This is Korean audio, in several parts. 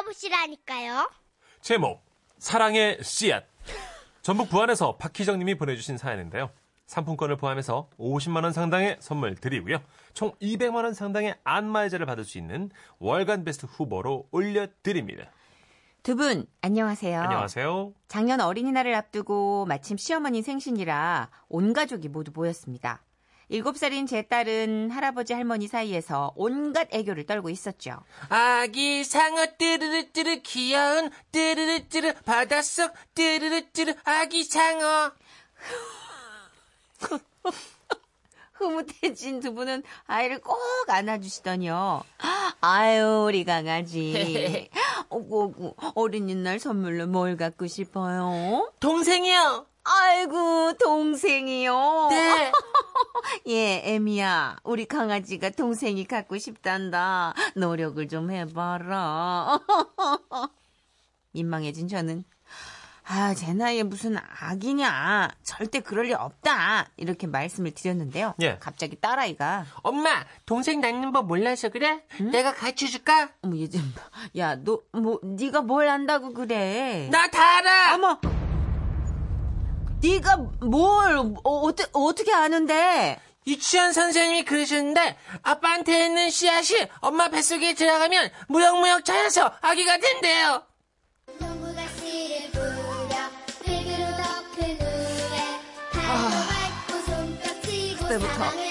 들어보시라니까요. 제목 사랑의 씨앗 전북 부안에서 박희정님이 보내주신 사연인데요. 상품권을 포함해서 50만 원 상당의 선물 드리고요. 총 200만 원 상당의 안마의자를 받을 수 있는 월간 베스트 후보로 올려드립니다. 두 분 안녕하세요. 안녕하세요. 작년 어린이날을 앞두고 마침 시어머니 생신이라 온 가족이 모두 모였습니다. 7살인 제 딸은 할아버지 할머니 사이에서 온갖 애교를 떨고 있었죠. 아기 상어 뚜르르뚜르 귀여운 뚜르르뚜르 바닷속 뚜르르뚜르 아기 상어 흐뭇해진 두 분은 아이를 꼭 안아주시더니요. 아유, 우리 강아지. 어구, 어린이날 선물로 뭘 갖고 싶어요? 동생이요 아이고, 동생이요. 네 예, 애미야. 우리 강아지가 동생이 갖고 싶단다. 노력을 좀 해봐라. 민망해진 저는 아, 제 나이에 무슨 아기냐. 절대 그럴 리 없다. 이렇게 말씀을 드렸는데요. 예. 갑자기 딸아이가 엄마 동생 낳는 법 몰라서 그래? 내가 가르쳐 줄까? 어머 얘 좀, 야, 너 뭐 네가 뭘 안다고 그래? 나 다 알아 어머, 네가 뭘 어, 어떻게 어떻게 아는데? 유치원 선생님이 그러셨는데 아빠한테 있는 씨앗이 엄마 뱃속에 들어가면 무역무역 자라서 아기가 된대요. 치고 그때부터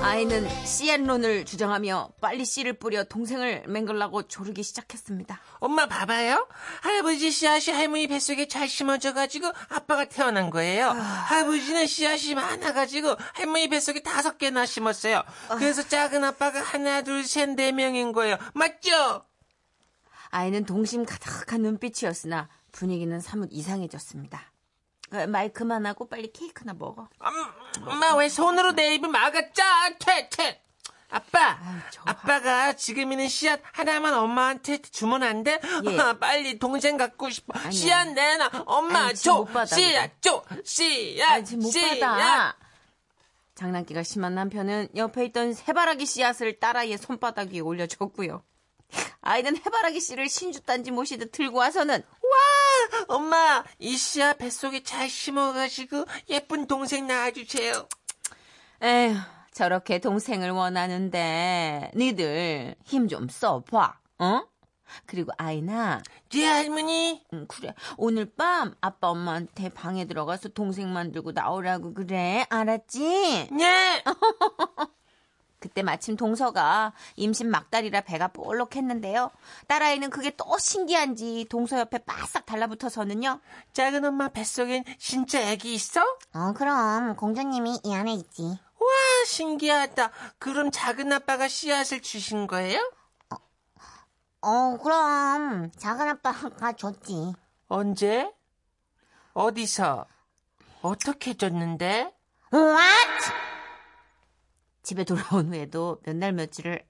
아이는 씨앗론을 주장하며 빨리 씨를 뿌려 동생을 맹글라고 조르기 시작했습니다. 엄마 봐봐요. 할아버지 씨앗이 할머니 뱃속에 잘 심어져가지고 아빠가 태어난 거예요. 할아버지는 씨앗이 많아가지고 할머니 뱃속에 다섯 개나 심었어요. 그래서 작은 아빠가 하나, 둘, 셋, 네 명인 거예요. 맞죠? 아이는 동심 가득한 눈빛이었으나 분위기는 사뭇 이상해졌습니다. 어, 말 그만하고 빨리 케이크나 먹어. 엄- 엄마 왜 손으로 내 입을 막았죠? 퇴, 퇴. 아빠, 저 아빠가 지금 있는 씨앗 하나만 엄마한테 주면 안 돼? 예. 아, 빨리 동생 갖고 싶어. 아니야. 씨앗 내놔. 엄마 아니, 줘. 못 받아, 씨앗 줘. 씨앗. 아, 못 씨앗. 받아. 장난기가 심한 남편은 옆에 있던 해바라기 씨앗을 딸아이의 손바닥 위에 올려줬고요. 아이는 해바라기 씨를 신주 단지 모시듯 들고 와서는 와, 엄마, 이 씨앗 뱃속에 잘 심어가지고 예쁜 동생 낳아주세요. 에휴 저렇게 동생을 원하는데 니들 힘 좀 써봐 어? 그리고 아이나 예, 할머니. 응, 그래 오늘 밤 아빠 엄마한테 방에 들어가서 동생 만들고 나오라고 그래 알았지? 네. 그때 마침 동서가 임신 막달이라 배가 볼록했는데요 딸아이는 그게 또 신기한지 동서 옆에 바싹 달라붙어서는요 작은 엄마 뱃속엔 진짜 애기 있어? 어 그럼 공주님이 이 안에 있지 와, 신기하다. 그럼 작은 아빠가 씨앗을 주신 거예요? 어 그럼 작은 아빠가 줬지 언제? 어디서? 어떻게 줬는데? What? 집에 돌아온 후에도 몇 날 며칠을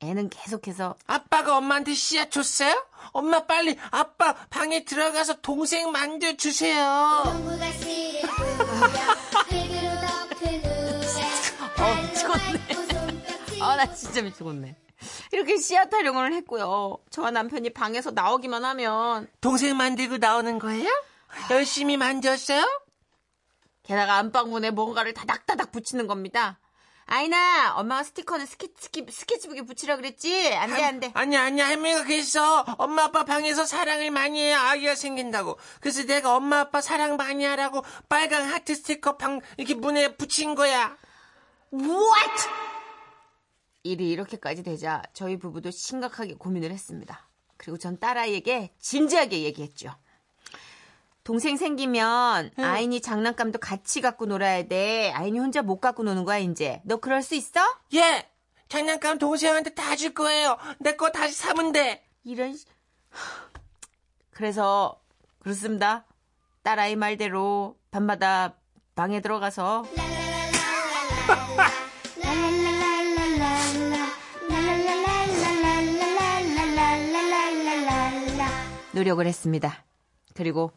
애는 계속해서 아빠가 엄마한테 씨앗 줬어요? 엄마 빨리 아빠 방에 들어가서 동생 만들어 주세요. 농부가 씨를 뿌려 흙으로 덮은 후에 어 미치겠네 아 나 진짜 미치겠네 이렇게 씨앗 타령을 했고요 저와 남편이 방에서 나오기만 하면 동생 만들고 나오는 거예요? 열심히 만졌어요? 게다가 안방문에 뭔가를 다닥다닥 붙이는 겁니다 아이나 엄마가 스티커는 스케치, 스케치북에 붙이라 그랬지 안 돼 안 돼 아니야 아니야 할머니가 그랬어. 엄마 아빠 방에서 사랑을 많이 해야 아기가 생긴다고. 그래서 내가 엄마 아빠 사랑 많이 하라고 빨간 하트 스티커 방 이렇게 문에 붙인 거야. What? 일이 이렇게까지 되자 저희 부부도 심각하게 고민을 했습니다. 그리고 전 딸아이에게 진지하게 얘기했죠. 동생 생기면 아인이 장난감도 같이 갖고 놀아야 돼. 아인이 혼자 못 갖고 노는 거야 이제. 너 그럴 수 있어? 예. 장난감 동생한테 다 줄 거예요. 내 거 다시 사면 돼. 이런. 시- 그래서 그렇습니다. 딸아이 말대로 밤마다 방에 들어가서 노력을 했습니다. 그리고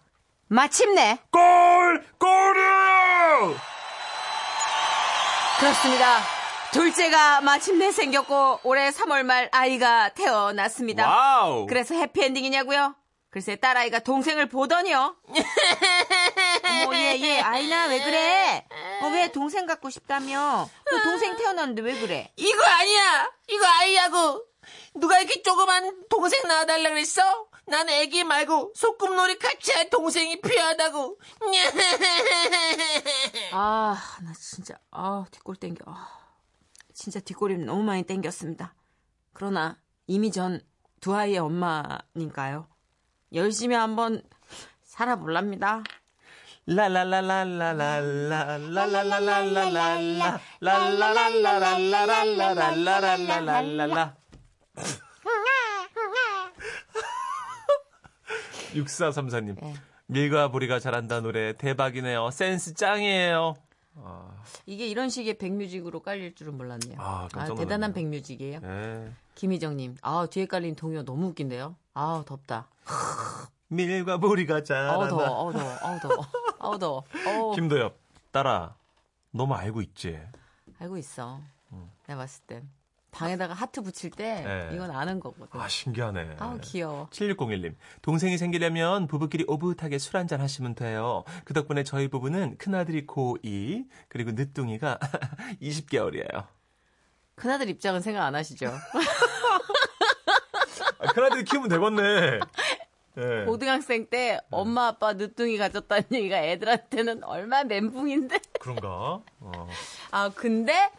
마침내 골! 골이에요! 그렇습니다. 둘째가 마침내 생겼고 올해 3월 말 아이가 태어났습니다. 와우. 그래서 해피엔딩이냐고요? 글쎄 딸아이가 동생을 보더니요. 어머 얘 얘 아이나 왜 그래? 어, 왜 동생 갖고 싶다며? 너 동생 태어났는데 왜 그래? 이거 아니야. 이거 아이야고. 누가 이렇게 조그만 동생 낳아달라 그랬어? 난 애기 말고 소꿉놀이 같이 할 동생이 필요하다고. 아 나 진짜 아 뒷골 땡겨. 아, 진짜 뒷골이 너무 많이 땡겼습니다. 그러나 이미 전 두 아이의 엄마니까요. 열심히 한번 살아볼랍니다. 라라라라라라라라라라라라라 라라라라라라라라라라라라 6434님 네. 밀과 보리가 잘한다 노래 대박이네요 센스 짱이에요 이게 이런 식의 백뮤직으로 깔릴 줄은 몰랐네요. 아, 깜짝 대단한. 백뮤직이에요. 네. 김희정님, 아 뒤에 깔린 동요 너무 웃긴데요. 아 덥다. 밀과 보리가 잘한다 더워, 아우 더워, 아우 더워, 아우 더워. 어우, 김도엽 딸아 너무 알고 있지 알고 있어. 내가 봤을 땐 방에다가 하트 붙일 때 네. 이건 아는 거거든. 아 신기하네 아우 귀여워. 7601님, 동생이 생기려면 부부끼리 오붓하게 술 한잔 하시면 돼요. 그 덕분에 저희 부부는 큰아들이 고2, 그리고 늦둥이가 20개월이에요. 큰아들 입장은 생각 안 하시죠? 아, 큰아들이 키우면 되겠네. 네. 고등학생 때 엄마 아빠 늦둥이 가졌다는 얘기가 애들한테는 얼마나 멘붕인데. 그런가? 어, 아 근데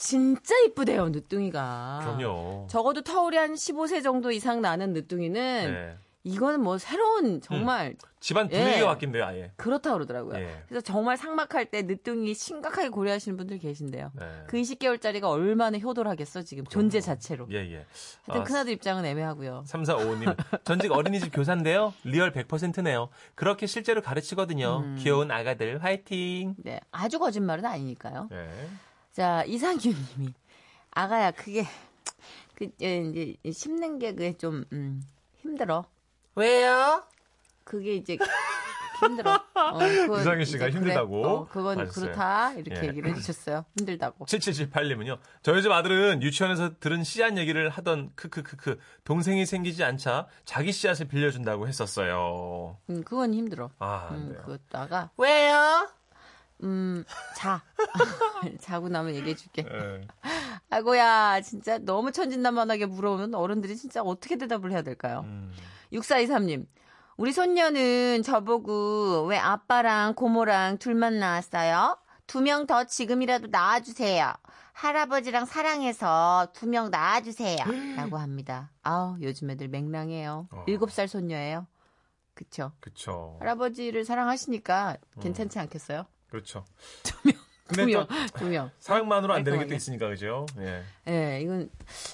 진짜 이쁘대요 늦둥이가. 그럼요. 적어도 터울이 한 15세 정도 이상 나는 늦둥이는 네. 이거는 뭐 새로운 정말 집안 분위기가 예. 바뀐대요, 아예. 그렇다고 그러더라고요. 예. 그래서 정말 삭막할 때 늦둥이 심각하게 고려하시는 분들 계신데요. 네. 그 20개월짜리가 얼마나 효도하겠어 지금 존재 자체로. 예, 예. 하여튼 아, 큰아들 입장은 애매하고요. 3455님, 전직 어린이집 교사인데요. 리얼 100%네요. 그렇게 실제로 가르치거든요. 음. 귀여운 아가들, 화이팅! 네, 아주 거짓말은 아니니까요. 네. 자 이상규님이 아가야 그게 그 예, 이제 씹는 게 그게 좀 음, 힘들어. 왜요? 그게 이제 힘들어. 어, 이상윤 씨가 힘들다고 그래. 어, 그건 하셨어요. 그렇다 이렇게 예. 얘기를 해주셨어요. 힘들다고. 7778님은요. 저희 집 아들은 유치원에서 들은 씨앗 얘기를 하던 크크크크 동생이 생기지 않자 자기 씨앗을 빌려준다고 했었어요. 음, 그건 힘들어. 아, 안 음, 돼요. 그것다가 왜요? 음, 자. 자고 나면 얘기해줄게. 예. 아이고야, 진짜 너무 천진난만하게 물어오면 어른들이 진짜 어떻게 대답을 해야 될까요? 음. 6423님. 우리 손녀는 저보고 왜 아빠랑 고모랑 둘만 낳았어요? 두 명 더 지금이라도 낳아주세요. 할아버지랑 사랑해서 두 명 낳아주세요. 라고 합니다. 아우, 요즘 애들 맹랑해요. 어. 일곱 살 손녀예요. 그쵸. 그쵸. 할아버지를 사랑하시니까 괜찮지 않겠어요? 그렇죠. 두 근데 명, 또두 명. 사랑만으로 안 되는 게 또. 있으니까 그죠? 예. 예, 이건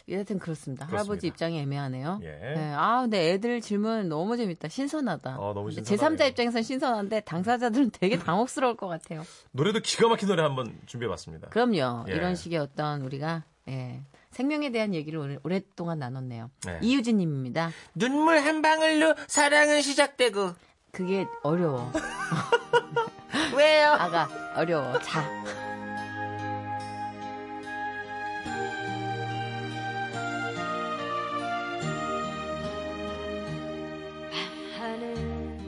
여하튼 그렇습니다. 할아버지 그렇습니다. 입장이 애매하네요. 예. 아, 근데 애들 질문 너무 재밌다. 신선하다. 어, 너무 신선하네요. 제3자 입장에선 신선한데 당사자들은 되게 당혹스러울 것 같아요. 노래도 기가 막힌 노래 한번 준비해 봤습니다. 그럼요. 예. 이런 식의 어떤 우리가 예, 생명에 대한 얘기를 오랫동안 나눴네요. 네. 이유진 님입니다. 눈물 한 방울로 사랑은 시작되고. 그게 어려워. 왜요? 아가 어려워. 자. 하늘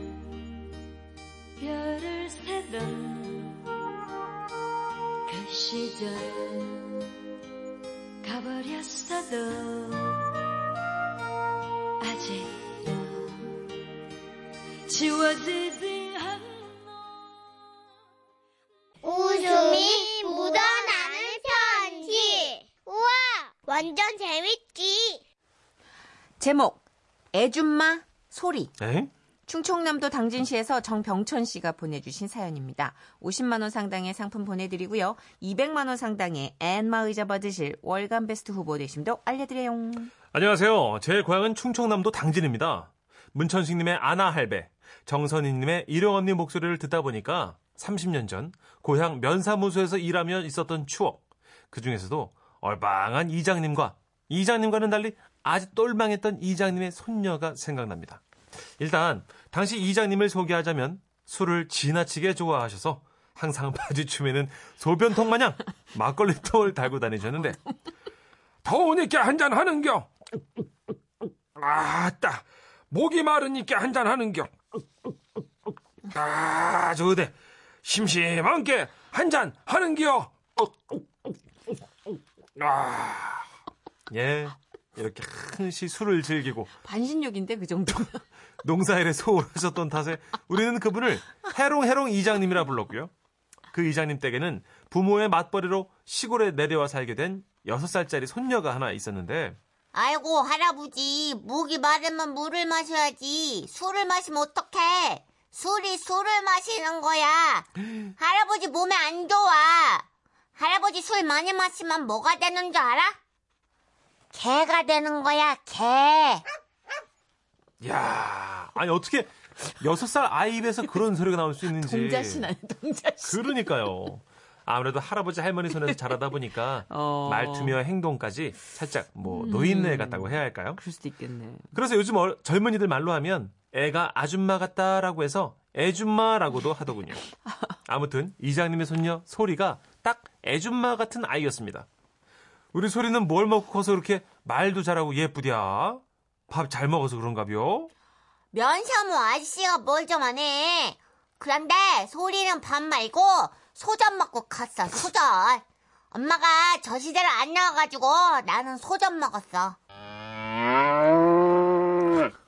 별을 세던 그 시절 가버렸어도 완전 재밌지. 제목 애줌마 소리. 에? 충청남도 당진시에서 정병천 씨가 보내주신 사연입니다. 50만 원 상당의 상품 보내드리고요. 200만 원 상당의 앤마 의자 받으실 월간 베스트 후보 되심도 알려드려요. 안녕하세요. 제 고향은 충청남도 당진입니다. 문천식님의 아나 할배, 정선희님의 일용 언니 목소리를 듣다 보니까 30년 전 고향 면사무소에서 일하며 있었던 추억. 그 중에서도 얼빵한 이장님과 이장님과는 달리 아주 똘망했던 이장님의 손녀가 생각납니다. 일단 당시 이장님을 소개하자면 술을 지나치게 좋아하셔서 항상 바지춤에는 소변통 마냥 막걸리통을 달고 다니셨는데 더우니까 한잔 하는겨. 아따, 목이 마르니까 한잔 하는겨. 아, 저대 심심한 게 한잔 하는겨. 아, 예 이렇게 한시 술을 즐기고 반신욕인데 그 정도면. 농사일에 소홀하셨던 탓에 우리는 그분을 해롱해롱 이장님이라 불렀고요. 그 이장님 댁에는 부모의 맞벌이로 시골에 내려와 살게 된 6살짜리 손녀가 하나 있었는데 아이고, 할아버지, 목이 마르면 물을 마셔야지. 술을 마시면 어떡해? 술이 술을 마시는 거야. 할아버지 몸에 안 좋아. 할아버지 술 많이 마시면 뭐가 되는 줄 알아? 개가 되는 거야, 개. 야 아니 어떻게 6살 아이 입에서 그런 소리가 나올 수 있는지 동자신 아니 동자신. 그러니까요. 아무래도 할아버지 할머니 손에서 자라다 보니까 어. 말투며 행동까지 살짝 뭐 노인네 같다고 해야 할까요? 그럴 수도 있겠네. 그래서 요즘 어- 젊은이들 말로 하면 애가 아줌마 같다라고 해서 애줌마라고도 하더군요. 아무튼 이장님의 손녀 소리가 딱 애줌마 같은 아이였습니다. 우리 소리는 뭘 먹고 커서 그렇게 말도 잘하고 예쁘디야? 밥 잘 먹어서 그런가벼? 면사모 아저씨가 뭘좀안 해. 그런데 소리는 밥 말고 소전 먹고 컸어, 소전. 엄마가 저 시대를 안 나와가지고 나는 소전 먹었어.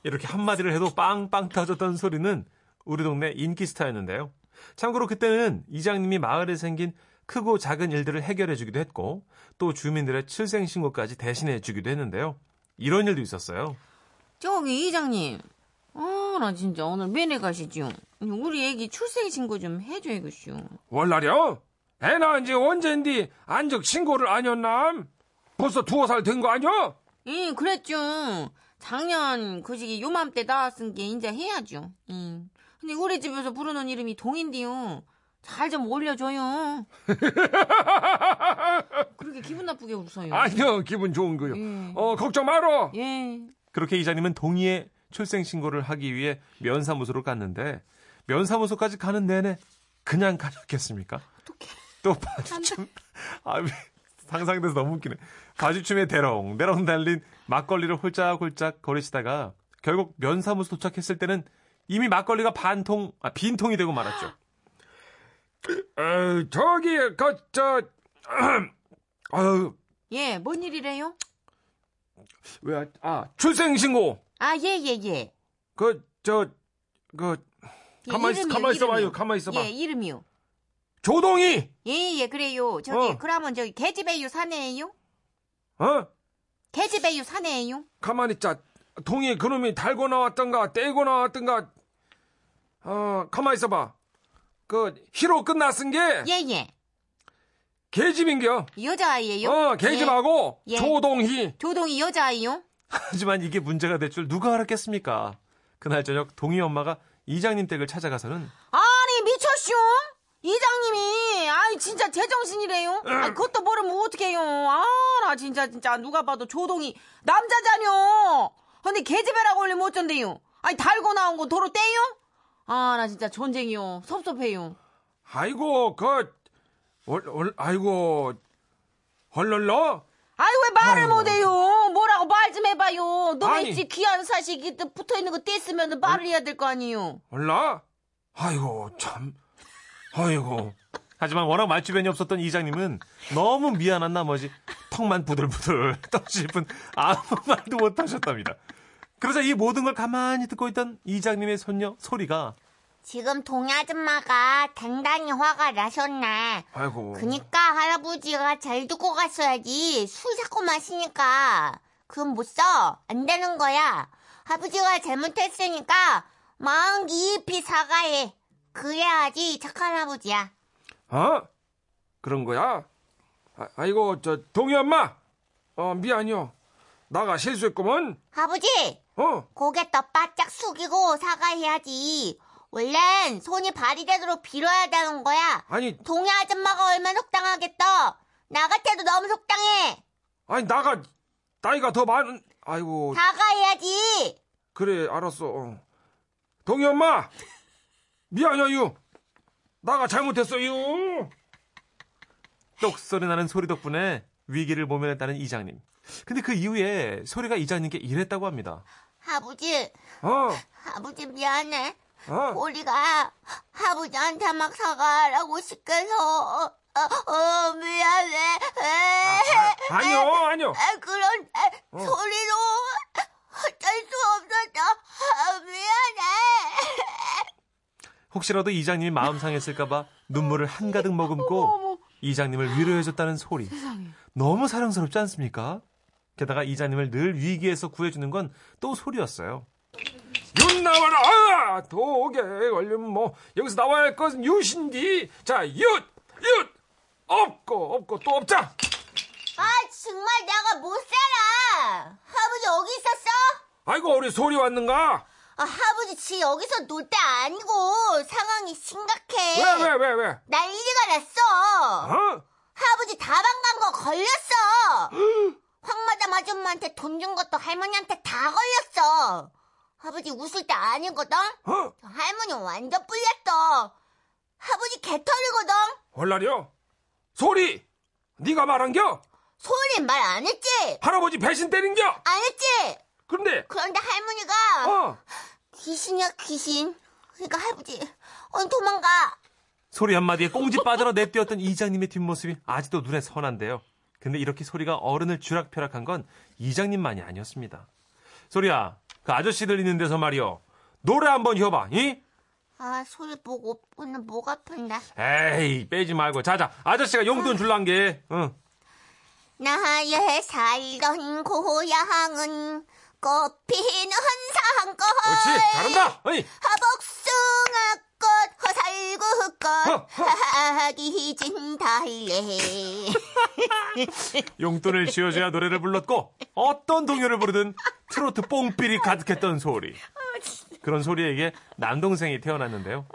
이렇게 한마디를 해도 빵빵 터졌던 소리는 우리 동네 인기 스타였는데요. 참고로 그때는 이장님이 마을에 생긴 크고 작은 일들을 해결해 주기도 했고 또 주민들의 출생 신고까지 대신해 주기도 했는데요. 이런 일도 있었어요. 저기 이장님. 아, 나 진짜 오늘 면회 가시죠. 우리 애기 출생 신고 좀 해줘야겠슈. 월날이요? 애 낳은 지 언젠디 안적 신고를 안 했남? 벌써 두어 살 된 거 아니야? 예, 그랬죠. 작년 그 시기 요맘때 나왔은 게 이제 해야죠. 예. 근데 우리 집에서 부르는 이름이 동인데요. 잘 좀 올려줘요. 그렇게 기분 나쁘게 웃어요. 아니요, 기분 좋은 거요. 예. 어, 걱정 말어. 예. 그렇게 이장님은 동의에 출생 신고를 하기 위해 면사무소로 갔는데 면사무소까지 가는 내내 그냥 가셨겠습니까? 또 바지춤 아 상상돼서 너무 웃기네. 바지춤에 대롱 대롱 달린 막걸리를 홀짝홀짝 거리시다가 결국 면사무소 도착했을 때는 이미 막걸리가 반통 아, 빈통이 되고 말았죠. 어, 저기, 그, 저, 아유, 예, 뭔 일이래요? 왜, 아, 출생신고. 아, 예, 예, 예. 그, 저, 그, 예, 가만히 있- 이름이요, 가만히 있어봐요. 가만히 있어봐. 예, 이름이요. 조동이! 예, 예, 그래요. 저기, 어. 그러면 저기, 개집애유 사내예요? 어? 개집애유 사내예요? 가만히 있자. 동이 그놈이 달고 나왔던가, 떼고 나왔던가, 어, 가만히 있어봐. 그, 희로 끝났은 게, 예, 예. 개집인겨. 여자아이예요? 어, 개집하고, 예. 조동희. 조동이 여자아이요? 하지만 이게 문제가 될 줄 누가 알았겠습니까? 그날 저녁 동희 엄마가 이장님 댁을 찾아가서는 아니 미쳤쇼? 이장님이 아이 진짜 제정신이래요? 아 그것도 모르면 어떡해요 아 나 진짜 진짜 누가 봐도 조동이 남자잖여 근데 개집애라고 올리면 어쩐대요 아니 달고 나온 거 도로 떼요? 아 나 진짜 전쟁이요 섭섭해요 아이고, 그, 얼, 얼, 아이고, 헐럴러? 아이 왜 말을 아유. 못해요 뭐라고 말 좀 해봐요 너네 아니. 집 귀한 사식이 붙어 있는 거 뗐으면 말을 해야 될 거 아니에요 얼라? 아이고, 참. 아이고. 하지만 워낙 말주변이 없었던 이장님은 너무 미안한 나머지 턱만 부들부들 떠씹은 아무 말도 못하셨답니다. 그러자 이 모든 걸 가만히 듣고 있던 이장님의 손녀 소리가 지금 동이 아줌마가 단단히 화가 나셨네. 아이고. 그니까 할아버지가 잘 두고 갔어야지. 술 자꾸 마시니까. 그건 못 써. 안 되는 거야. 할아버지가 잘못했으니까 마음 깊이 사과해. 그래야지 착한 아버지야. 어? 그런 거야? 아, 아이고, 저, 동희 엄마! 어, 미안이요. 나가 실수했구먼. 아버지! 어? 고개 더 바짝 숙이고 사과해야지. 원래는 손이 발이 되도록 빌어야 되는 거야. 아니, 동희 아줌마가 얼마나 속당하겠다. 나 같아도 너무 속당해. 아니, 나가, 나이가 더 많은, 아이고, 나가 잘못했어요. 똑 소리 나는 소리 덕분에 위기를 모면했다는 이장님. 근데 그 이후에 소리가 이장님께 이랬다고 합니다. 아버지, 어, 아버지 미안해. 어. 우리가 아버지한테 막 사과하라고 시켜서 어, 어, 미안해. 아, 아 니요, 아니요. 아, 그런데 소리로 어쩔 수 없었어. 아, 미안해. 혹시라도 이장님이 마음 상했을까봐 눈물을 한가득 머금고 이장님을 위로해줬다는 소리. 너무 사랑스럽지 않습니까? 게다가 이장님을 늘 위기에서 구해주는 건 또 소리였어요. 윤 나와라. 아, 독에 걸리면 뭐 여기서 나와야 할 것은 유신디. 자, 윷, 윷. 없고 없고 또 없자. 아, 정말 내가 못 살아. 아버지 여기 있었어? 아이고 우리 소리 왔는가? 아, 아버지 지 여기서 놀 때 아니고 상황이 심각해. 왜 왜 왜 왜? 난리가 났어. 어? 할아버지 다방 간 거 걸렸어. 황마담 아줌마한테 돈 준 것도 할머니한테 다 걸렸어. 아버지 웃을 때 아니거든. 어? 할머니 완전 뿔렸어. 아버지 개털이거든. 얼라려? 소리. 네가 말한겨? 소리 말 안 했지? 할아버지 배신 때린겨? 안 했지? 그런데 그런데 할머니가 어 귀신이야 귀신. 그러니까 할아버지 어 도망가. 소리 한마디에 꽁지 빠져라 내뛰었던 이장님의 뒷모습이 아직도 눈에 선한데요. 근데 이렇게 소리가 어른을 쥐락펴락한 건 이장님만이 아니었습니다. 소리야, 그 아저씨 들리는 데서 말이요. 노래 한번 해봐, 이? 아 소리 보고 오늘 목 아픈다. 에이, 빼지 말고. 자자, 아저씨가 용돈 줄란 게, 응. 나의 살던 고향은 꽃피는 산골 그렇지 잘한다. 어이 하복숭 아꽃 허살구꽃 하기 진 달래 용돈을 쥐어줘야 노래를 불렀고, 어떤 동요를 부르든 트로트 뽕삘이 가득했던 소리. 그런 소리에게 남동생이 태어났는데요.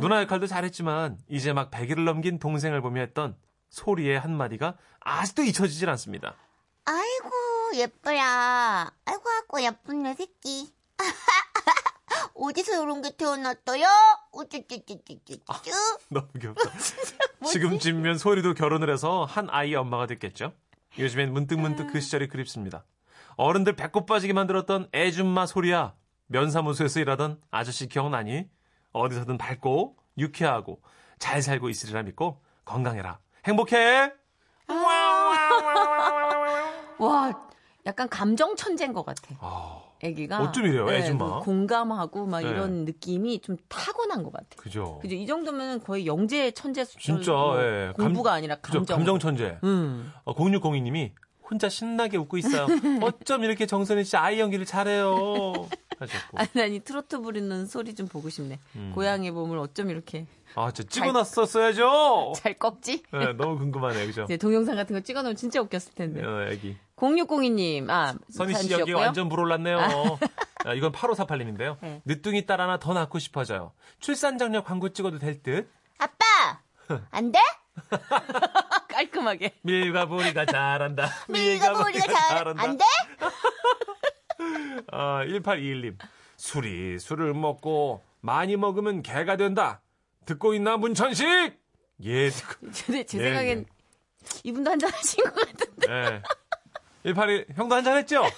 누나 역할도 잘했지만, 이제 막 100일을 넘긴 동생을 보며 했던 소리의 한마디가 아직도 잊혀지질 않습니다. 아이고 예뻐라 아이고 아고 예쁜 내 새끼 어디서 이런 게 태어났어요? 우쭈쭈쭈쭈쭈쭈 너무 귀엽다. 지금쯤이면 소리도 결혼을 해서 한 아이의 엄마가 됐겠죠? 요즘엔 문득문득 그 시절이 그립습니다. 어른들 배꼽 빠지게 만들었던 애줌마 소리야. 면사무소에서 일하던 아저씨 기억나니? 어디서든 밝고 유쾌하고 잘 살고 있으리라 믿고 건강해라. 행복해! 와, 약간 감정 천재인 것 같아. 아, 애기가. 어쩜 이래요, 애줌마? 뭐 공감하고 막 네. 이런 느낌이 좀 타고난 것 같아. 그죠. 그죠? 이 정도면 거의 영재 천재 진짜, 뭐 예. 감- 공부가 아니라 그죠, 감정. 감정 천재. 음. 어, 0602님이 혼자 신나게 웃고 있어요. 어쩜 이렇게 정선희 씨 아이 연기를 잘해요. 하셨고. 아니, 아니, 트로트 부르는 소리 좀 보고 싶네. 음. 고양이 몸을 어쩜 이렇게 아, 저 찍어놨었어야죠. 잘 꺾지? 네, 너무 궁금하네요, 그죠? 네, 동영상 같은 거 찍어놓으면 진짜 웃겼을 텐데. 어, 애기. 0602님, 아, 선희 씨 주셨고요. 완전 불올랐네요. 아, 이건 8548님인데요. 네. 늦둥이 딸 하나 더 낳고 싶어져요. 출산 장려 광고 찍어도 될 듯? 아빠 안 돼? 깔끔하게. 밀과 보리가 잘한다. 밀가 보리가 잘안 돼? 아, 1821님. 술이 술을 먹고 많이 먹으면 개가 된다. 듣고 있나, 문천식? 예, 듣고. 근데 제 네, 생각엔 네. 이분도 한잔 하신 것 같은데. 예. 181, 형도 한잔 했죠?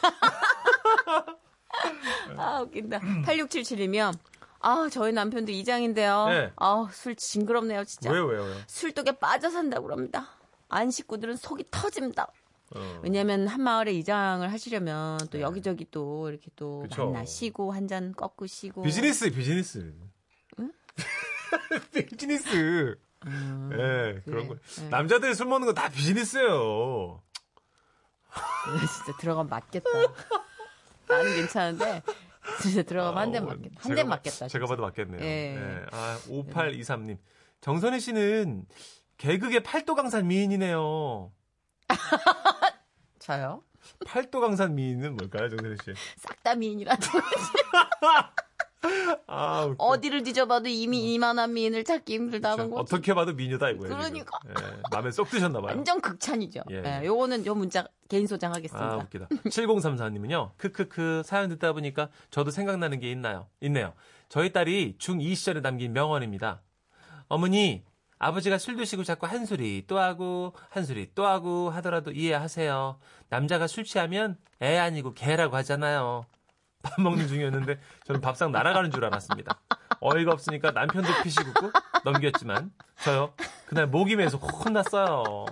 아, 웃긴다. 8677이면, 아, 저희 남편도 이장인데요. 네. 아, 술 징그럽네요, 진짜. 왜요, 왜요, 왜요? 술독에 빠져 산다고 그럽니다. 안 식구들은 속이 터집니다. 어. 왜냐면 한 마을에 이장을 하시려면 또 여기저기 또 이렇게 또 네. 그쵸. 만나시고 한 잔 꺾고 쉬고 비즈니스, 비즈니스. 비즈니스. 예, 그런 거. 남자들 술 먹는 거 다 비즈니스예요. 진짜 들어가면 맞겠다. 나는 괜찮은데 진짜 들어가면 한대 맞겠다. 한대 제가 봐- 맞겠다. 제가. 봐도 맞겠네요. 예. 예. 아, 5823님. 정선희 씨는 개그계 팔도 강산 미인이네요. 저요? 팔도 강산 미인은 뭘까요, 정선희 씨? 싹 다 미인이라는 아, 웃 겨. 어디를 뒤져봐도 이미 이만한 미인을 찾기 힘들다는 거지. 어떻게 봐도 미녀다 이거예요. 그러니까. 예, 마음에 쏙 드셨나 봐요. 완전 극찬이죠. 예. 예, 요거는 요 문자 개인 소장하겠습니다. 아, 웃기다. 7034님은요, 크크크, 사연 듣다 보니까 저도 생각나는 게 있나요? 있네요. 저희 딸이 중2 시절에 남긴 명언입니다. 어머니, 아버지가 술 드시고 자꾸 한 소리 또 하고 한 소리 또 하고 하더라도 이해하세요. 남자가 술 취하면 애 아니고 개라고 하잖아요. 밥 먹는 중이었는데 저는 밥상 날아가는 줄 알았습니다. 어이가 없으니까 남편도 피시고 넘겼지만 저요 그날 목이 메서 혼났어요.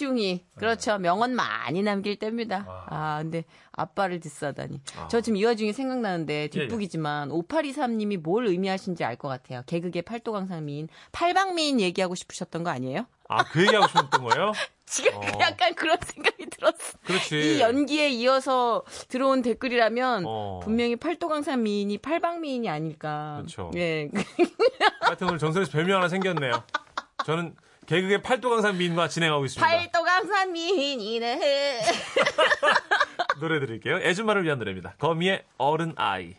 중이 그렇죠 명언 많이 남길 때입니다. 아 근데 아빠를 디스하다니. 저 지금 이 와중에 생각나는데 뒷북이지만 5823님이 뭘 의미하신지 알 것 같아요. 개그계 팔도강상미인 팔방미인 얘기하고 싶으셨던 거 아니에요? 아 그 얘기하고 싶었던 거예요? 지금 어. 약간 그런 생각이 들었어. 그렇지. 이 연기에 이어서 들어온 댓글이라면 어. 분명히 팔도강산 미인이 팔방 미인이 아닐까. 그렇죠. 예. 하여튼 오늘 정선에서 별명 하나 생겼네요. 저는 개그의 팔도 강산 미인과 진행하고 있습니다. 팔도 강산 미인이네. 노래 드릴게요. 애줌마를 위한 노래입니다. 거미의 어른 아이.